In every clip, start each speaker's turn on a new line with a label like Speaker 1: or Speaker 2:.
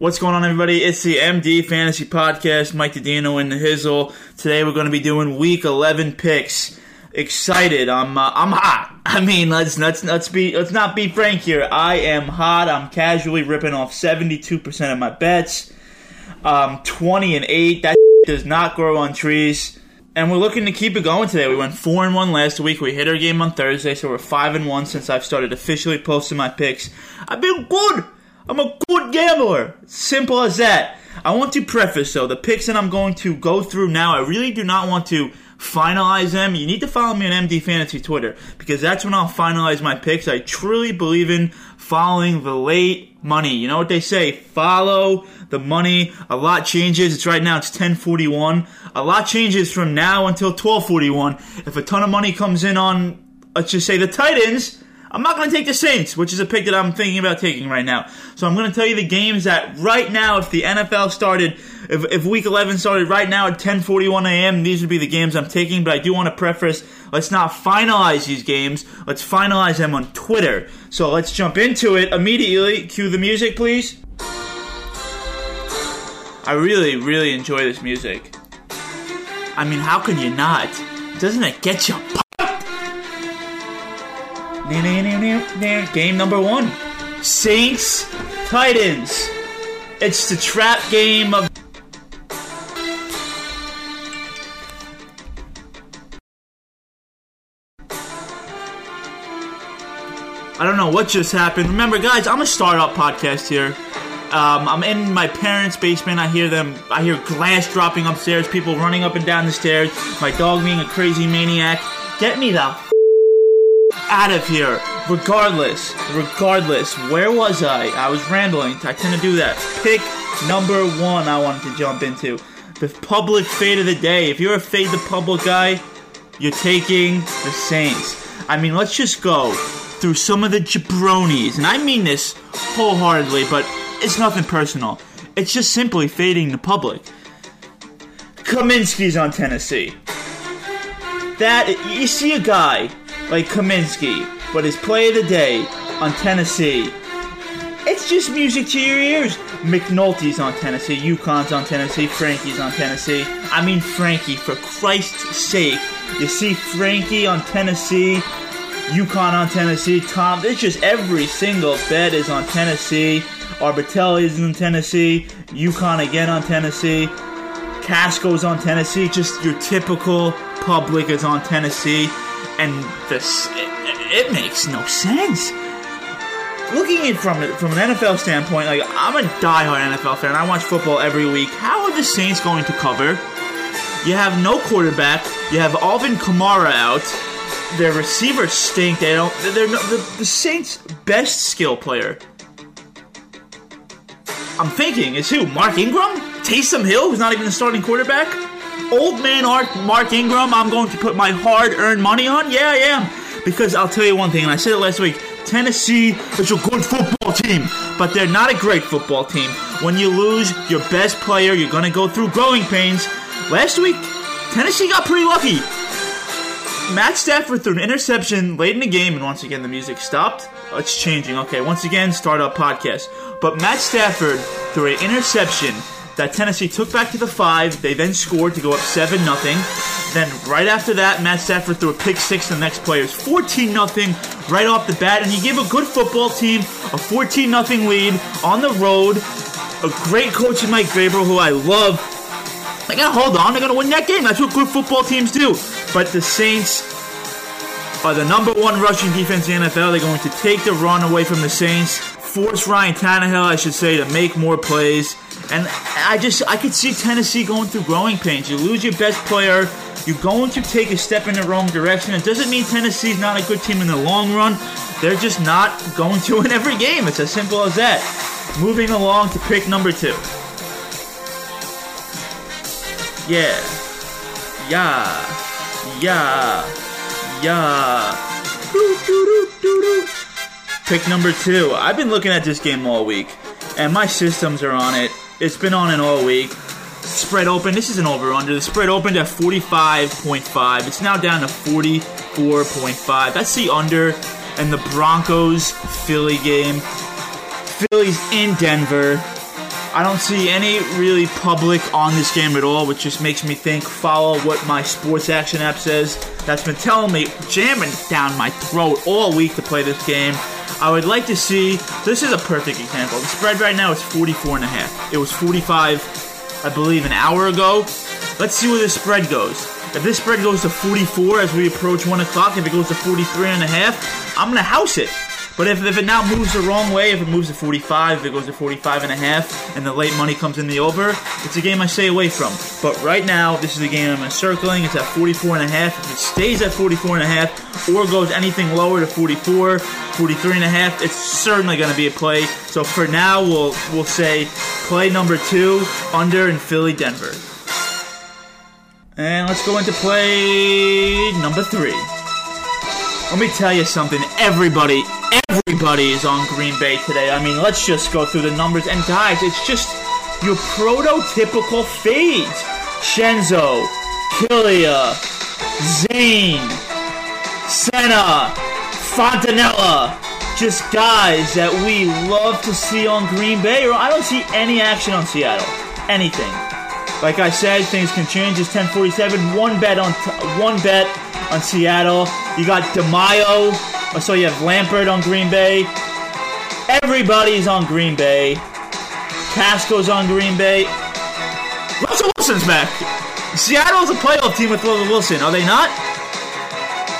Speaker 1: What's going on, everybody? It's the MD Fantasy Podcast. Mike Didino and the Hizzle. Today we're going to be doing Week 11 picks. Excited. I'm uh, I'm hot. I mean, let's let's let's be let's not be frank here. I am hot. I'm casually ripping off 72% of my bets. Um, 20 and 8. That does not grow on trees. And we're looking to keep it going today. We went four and one last week. We hit our game on Thursday, so we're five and one since I've started officially posting my picks. I've been good. I'm a good gambler. Simple as that. I want to preface though, the picks that I'm going to go through now, I really do not want to finalize them. You need to follow me on MD Fantasy Twitter because that's when I'll finalize my picks. I truly believe in following the late money. You know what they say? Follow the money. A lot changes. It's right now it's 1041. A lot changes from now until 1241. If a ton of money comes in on let's just say the Titans, I'm not going to take the Saints, which is a pick that I'm thinking about taking right now. So I'm going to tell you the games that right now, if the NFL started, if, if Week 11 started right now at 10:41 a.m., these would be the games I'm taking. But I do want to preface: let's not finalize these games. Let's finalize them on Twitter. So let's jump into it immediately. Cue the music, please. I really, really enjoy this music. I mean, how can you not? Doesn't it get you? Game number one Saints, Titans. It's the trap game of. I don't know what just happened. Remember, guys, I'm a startup podcast here. Um, I'm in my parents' basement. I hear them. I hear glass dropping upstairs. People running up and down the stairs. My dog being a crazy maniac. Get me the out of here. Regardless, regardless, where was I? I was rambling. I tend to do that. Pick number one I wanted to jump into. The public fade of the day. If you're a fade the public guy, you're taking the Saints. I mean, let's just go through some of the jabronis. And I mean this wholeheartedly, but it's nothing personal. It's just simply fading the public. Kaminsky's on Tennessee. That, you see a guy like Kaminsky, but his play of the day on Tennessee. It's just music to your ears. McNulty's on Tennessee, Yukon's on Tennessee, Frankie's on Tennessee. I mean Frankie, for Christ's sake. You see Frankie on Tennessee, Yukon on Tennessee, Tom. It's just every single bet is on Tennessee. Arbitelli is in Tennessee, Yukon again on Tennessee. Casco's on Tennessee. Just your typical public is on Tennessee and this it, it, makes no sense. Looking at from from an NFL standpoint, like I'm a diehard NFL fan. I watch football every week. How are the Saints going to cover? You have no quarterback. You have Alvin Kamara out. Their receivers stink. They don't. They're no, the, the Saints' best skill player. I'm thinking is who? Mark Ingram? Taysom Hill, who's not even a starting quarterback? Old man Mark Ingram, I'm going to put my hard earned money on? Yeah, I am. Because I'll tell you one thing, and I said it last week Tennessee is a good football team, but they're not a great football team. When you lose your best player, you're going to go through growing pains. Last week, Tennessee got pretty lucky. Matt Stafford threw an interception late in the game, and once again, the music stopped. it's changing. Okay, once again, start up podcast. But Matt Stafford threw an interception that Tennessee took back to the five. They then scored to go up 7 0. Then right after that, Matt Stafford threw a pick six to the next play players. 14 0 right off the bat. And you give a good football team a 14 0 lead on the road. A great coach in Mike Vrabel, who I love. They gotta hold on. They're gonna win that game. That's what good football teams do. But the Saints are the number one rushing defense in the NFL. They're going to take the run away from the Saints, force Ryan Tannehill, I should say, to make more plays. And I just I could see Tennessee going through growing pains. You lose your best player, you're going to take a step in the wrong direction. It doesn't mean Tennessee's not a good team in the long run. They're just not going to win every game. It's as simple as that. Moving along to pick number two. Yeah. Yeah. Yeah. Yeah. Pick number two. I've been looking at this game all week, and my systems are on it. It's been on it all week. Spread open. This is an over under. The spread opened at 45.5. It's now down to 44.5. That's the under. And the Broncos Philly game. Philly's in Denver. I don't see any really public on this game at all, which just makes me think follow what my sports action app says. That's been telling me, jamming down my throat all week to play this game. I would like to see, this is a perfect example. The spread right now is 44 and a half. It was 45, I believe, an hour ago. Let's see where this spread goes. If this spread goes to 44 as we approach 1 o'clock, if it goes to 43 and a half, I'm going to house it. But if, if it now moves the wrong way, if it moves to 45, if it goes to 45 and a half, and the late money comes in the over, it's a game I stay away from. But right now, this is a game I'm encircling. It's at 44 and a half. If it stays at 44 and a half, or goes anything lower to 44, 43 and a half, it's certainly going to be a play. So for now, we'll we'll say play number two under in Philly, Denver. And let's go into play number three. Let me tell you something. Everybody, everybody is on Green Bay today. I mean, let's just go through the numbers. And guys, it's just your prototypical fades. Shenzo, Kilia, Zane, Senna, Fontanella. Just guys that we love to see on Green Bay. Or I don't see any action on Seattle. Anything. Like I said, things can change. It's 10:47. One bet on t- one bet on Seattle. You got DeMaio. So you have Lampert on Green Bay. Everybody's on Green Bay. Casco's on Green Bay. Russell Wilson's back. Seattle's a playoff team with Russell Wilson, are they not?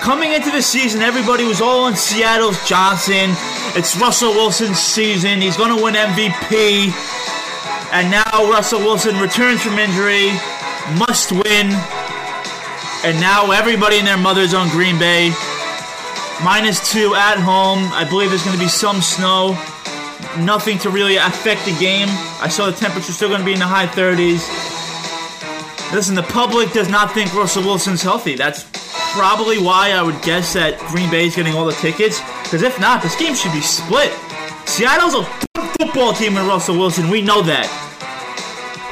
Speaker 1: Coming into the season, everybody was all on Seattle's Johnson. It's Russell Wilson's season. He's going to win MVP. And now Russell Wilson returns from injury, must win. And now everybody and their mother's on Green Bay. Minus two at home. I believe there's going to be some snow. Nothing to really affect the game. I saw the temperature still going to be in the high 30s. Listen, the public does not think Russell Wilson's healthy. That's probably why I would guess that Green Bay is getting all the tickets. Because if not, this game should be split. Seattle's a football team with Russell Wilson. We know that.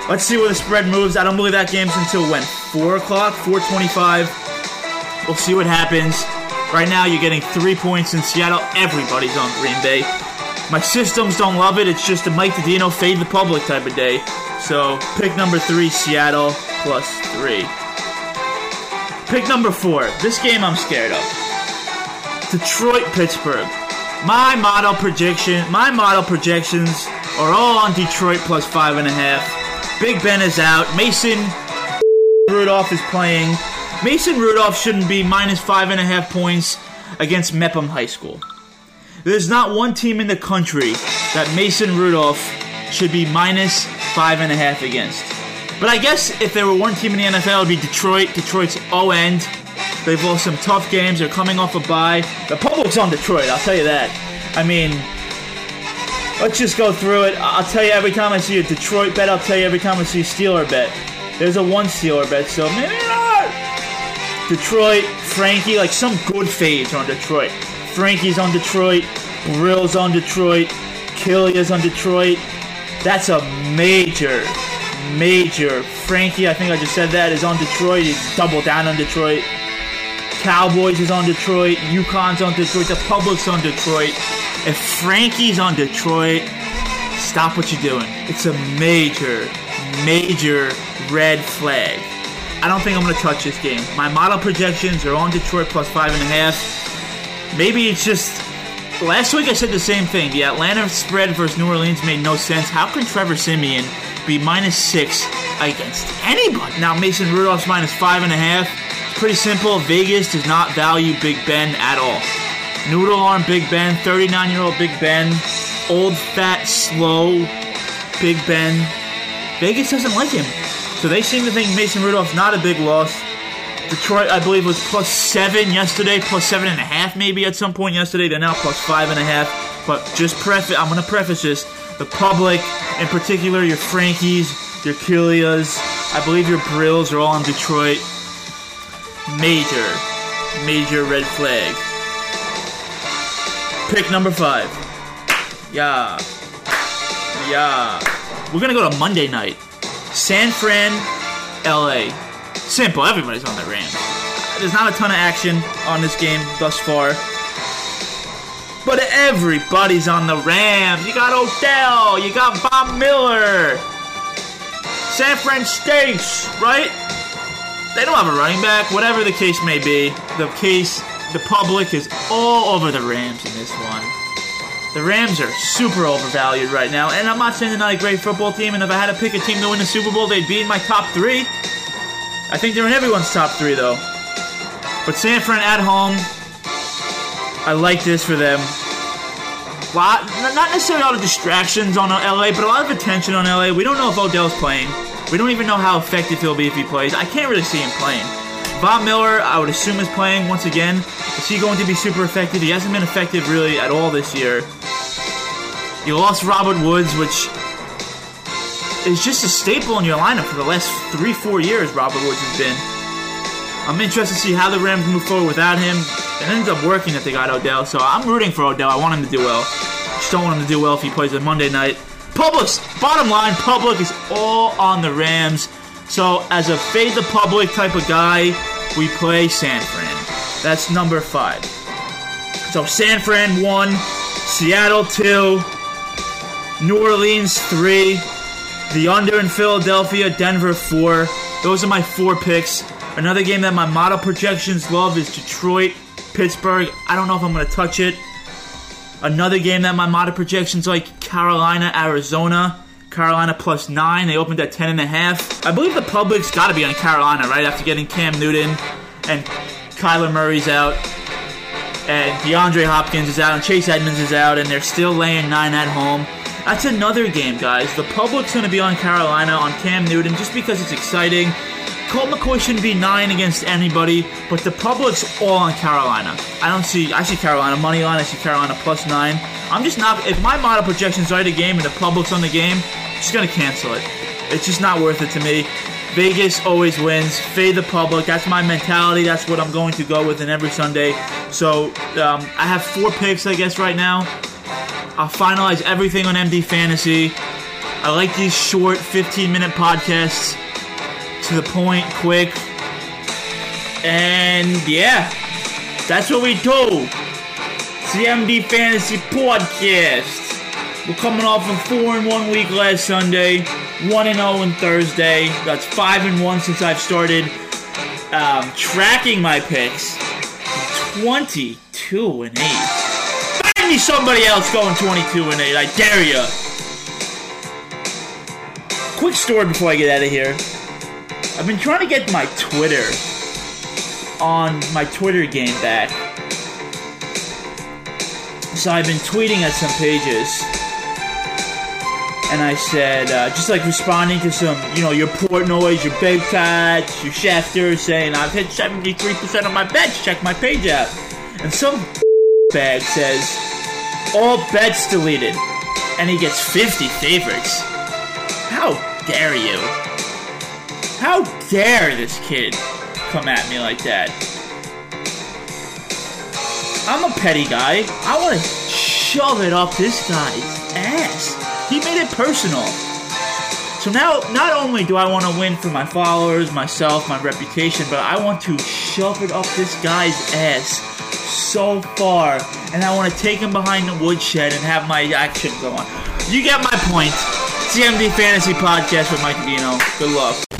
Speaker 1: Let's see where the spread moves. I don't believe that game's until when? 4 o'clock? 425. We'll see what happens. Right now, you're getting three points in Seattle. Everybody's on Green Bay. My systems don't love it. It's just a Mike Didino fade the public type of day. So, pick number three, Seattle, plus three. Pick number four. This game I'm scared of. Detroit, Pittsburgh. My model prediction, my model projections are all on Detroit plus five and a half. Big Ben is out. Mason Rudolph is playing. Mason Rudolph shouldn't be minus five and a half points against Mepham High School. There's not one team in the country that Mason Rudolph should be minus five and a half against. But I guess if there were one team in the NFL, it would be Detroit. Detroit's O end. They've lost some tough games. They're coming off a bye. The public's on Detroit, I'll tell you that. I mean, let's just go through it. I'll tell you every time I see a Detroit bet, I'll tell you every time I see a Steeler bet. There's a one Steeler bet, so maybe. Detroit, Frankie, like some good fades on Detroit. Frankie's on Detroit, Brill's on Detroit, Kilia's on Detroit. That's a major, major. Frankie, I think I just said that, is on Detroit. He's double down on Detroit. Cowboys is on Detroit. Yukon's on Detroit. The public's on Detroit. If Frankie's on Detroit, stop what you're doing. It's a major, major red flag. I don't think I'm going to touch this game. My model projections are on Detroit plus five and a half. Maybe it's just. Last week I said the same thing. The Atlanta spread versus New Orleans made no sense. How can Trevor Siemian be minus six against anybody? Now Mason Rudolph's minus five and a half. It's pretty simple. Vegas does not value Big Ben at all. Noodle arm Big Ben, 39 year old Big Ben, old, fat, slow Big Ben. Vegas doesn't like him. So they seem to think Mason Rudolph's not a big loss. Detroit, I believe, was plus seven yesterday, plus seven and a half maybe at some point yesterday. They're now plus five and a half. But just preface, I'm going to preface this. The public, in particular, your Frankies, your Kilias, I believe your Brills are all in Detroit. Major, major red flag. Pick number five. Yeah. Yeah. We're going to go to Monday night. San Fran, LA. Simple. Everybody's on the Rams. There's not a ton of action on this game thus far. But Everybody's on the Rams. You got Odell. You got Von Miller. San Fran States, right? They don't have a running back. Whatever the case may be, the case, the public is all over the Rams in this one. The Rams are super overvalued right now, and I'm not saying they're not a great football team. And if I had to pick a team to win the Super Bowl, they'd be in my top three. I think they're in everyone's top three, though. But San Fran at home, I like this for them. Lot, not necessarily a lot of distractions on LA, but a lot of attention on LA. We don't know if Odell's playing. We don't even know how effective he'll be if he plays. I can't really see him playing. Von Miller, I would assume, is playing once again. Is he going to be super effective? He hasn't been effective really at all this year. You lost Robert Woods, which is just a staple in your lineup for the last three, four years. Robert Woods has been. I'm interested to see how the Rams move forward without him. It ends up working that they got Odell, so I'm rooting for Odell. I want him to do well. Just don't want him to do well if he plays on Monday night. Public, bottom line, public is all on the Rams. So as a fade the public type of guy, we play San Fran. That's number five. So San Fran one, Seattle two, New Orleans three, the under in Philadelphia, Denver four. Those are my four picks. Another game that my model projections love is Detroit, Pittsburgh. I don't know if I'm going to touch it. Another game that my model projections like Carolina, Arizona. Carolina plus nine. They opened at ten and a half. I believe the public's got to be on Carolina, right? After getting Cam Newton and Kyler Murray's out, and DeAndre Hopkins is out, and Chase Edmonds is out, and they're still laying nine at home. That's another game, guys. The public's going to be on Carolina, on Cam Newton, just because it's exciting. Colt McCoy shouldn't be nine against anybody, but the public's all on Carolina. I don't see. I see Carolina money line. I see Carolina plus nine. I'm just not. If my model projections are the game and the public's on the game, I'm just gonna cancel it. It's just not worth it to me. Vegas always wins. Fade the public. That's my mentality. That's what I'm going to go with in every Sunday. So um, I have four picks, I guess, right now. I'll finalize everything on MD Fantasy. I like these short 15 minute podcasts to the point, quick. And yeah, that's what we do. MD Fantasy Podcast. We're coming off of four and one week last Sunday, one and zero on Thursday. That's five and one since I've started um, tracking my picks. Twenty-two and eight. Find me somebody else going twenty-two and eight. I dare you. Quick story before I get out of here. I've been trying to get my Twitter on my Twitter game back. So I've been tweeting at some pages. And I said, uh, just like responding to some, you know, your Portnoys, your Big Cats, your Schefter, saying, I've hit 73% of my bets, check my page out. And some bag says, all bets deleted. And he gets 50 favorites. How dare you? How dare this kid come at me like that? I'm a petty guy. I want to shove it up this guy's ass. He made it personal. So now, not only do I want to win for my followers, myself, my reputation, but I want to shove it up this guy's ass so far. And I want to take him behind the woodshed and have my action go on. You get my point. CMD Fantasy Podcast with Mike Dino. Good luck.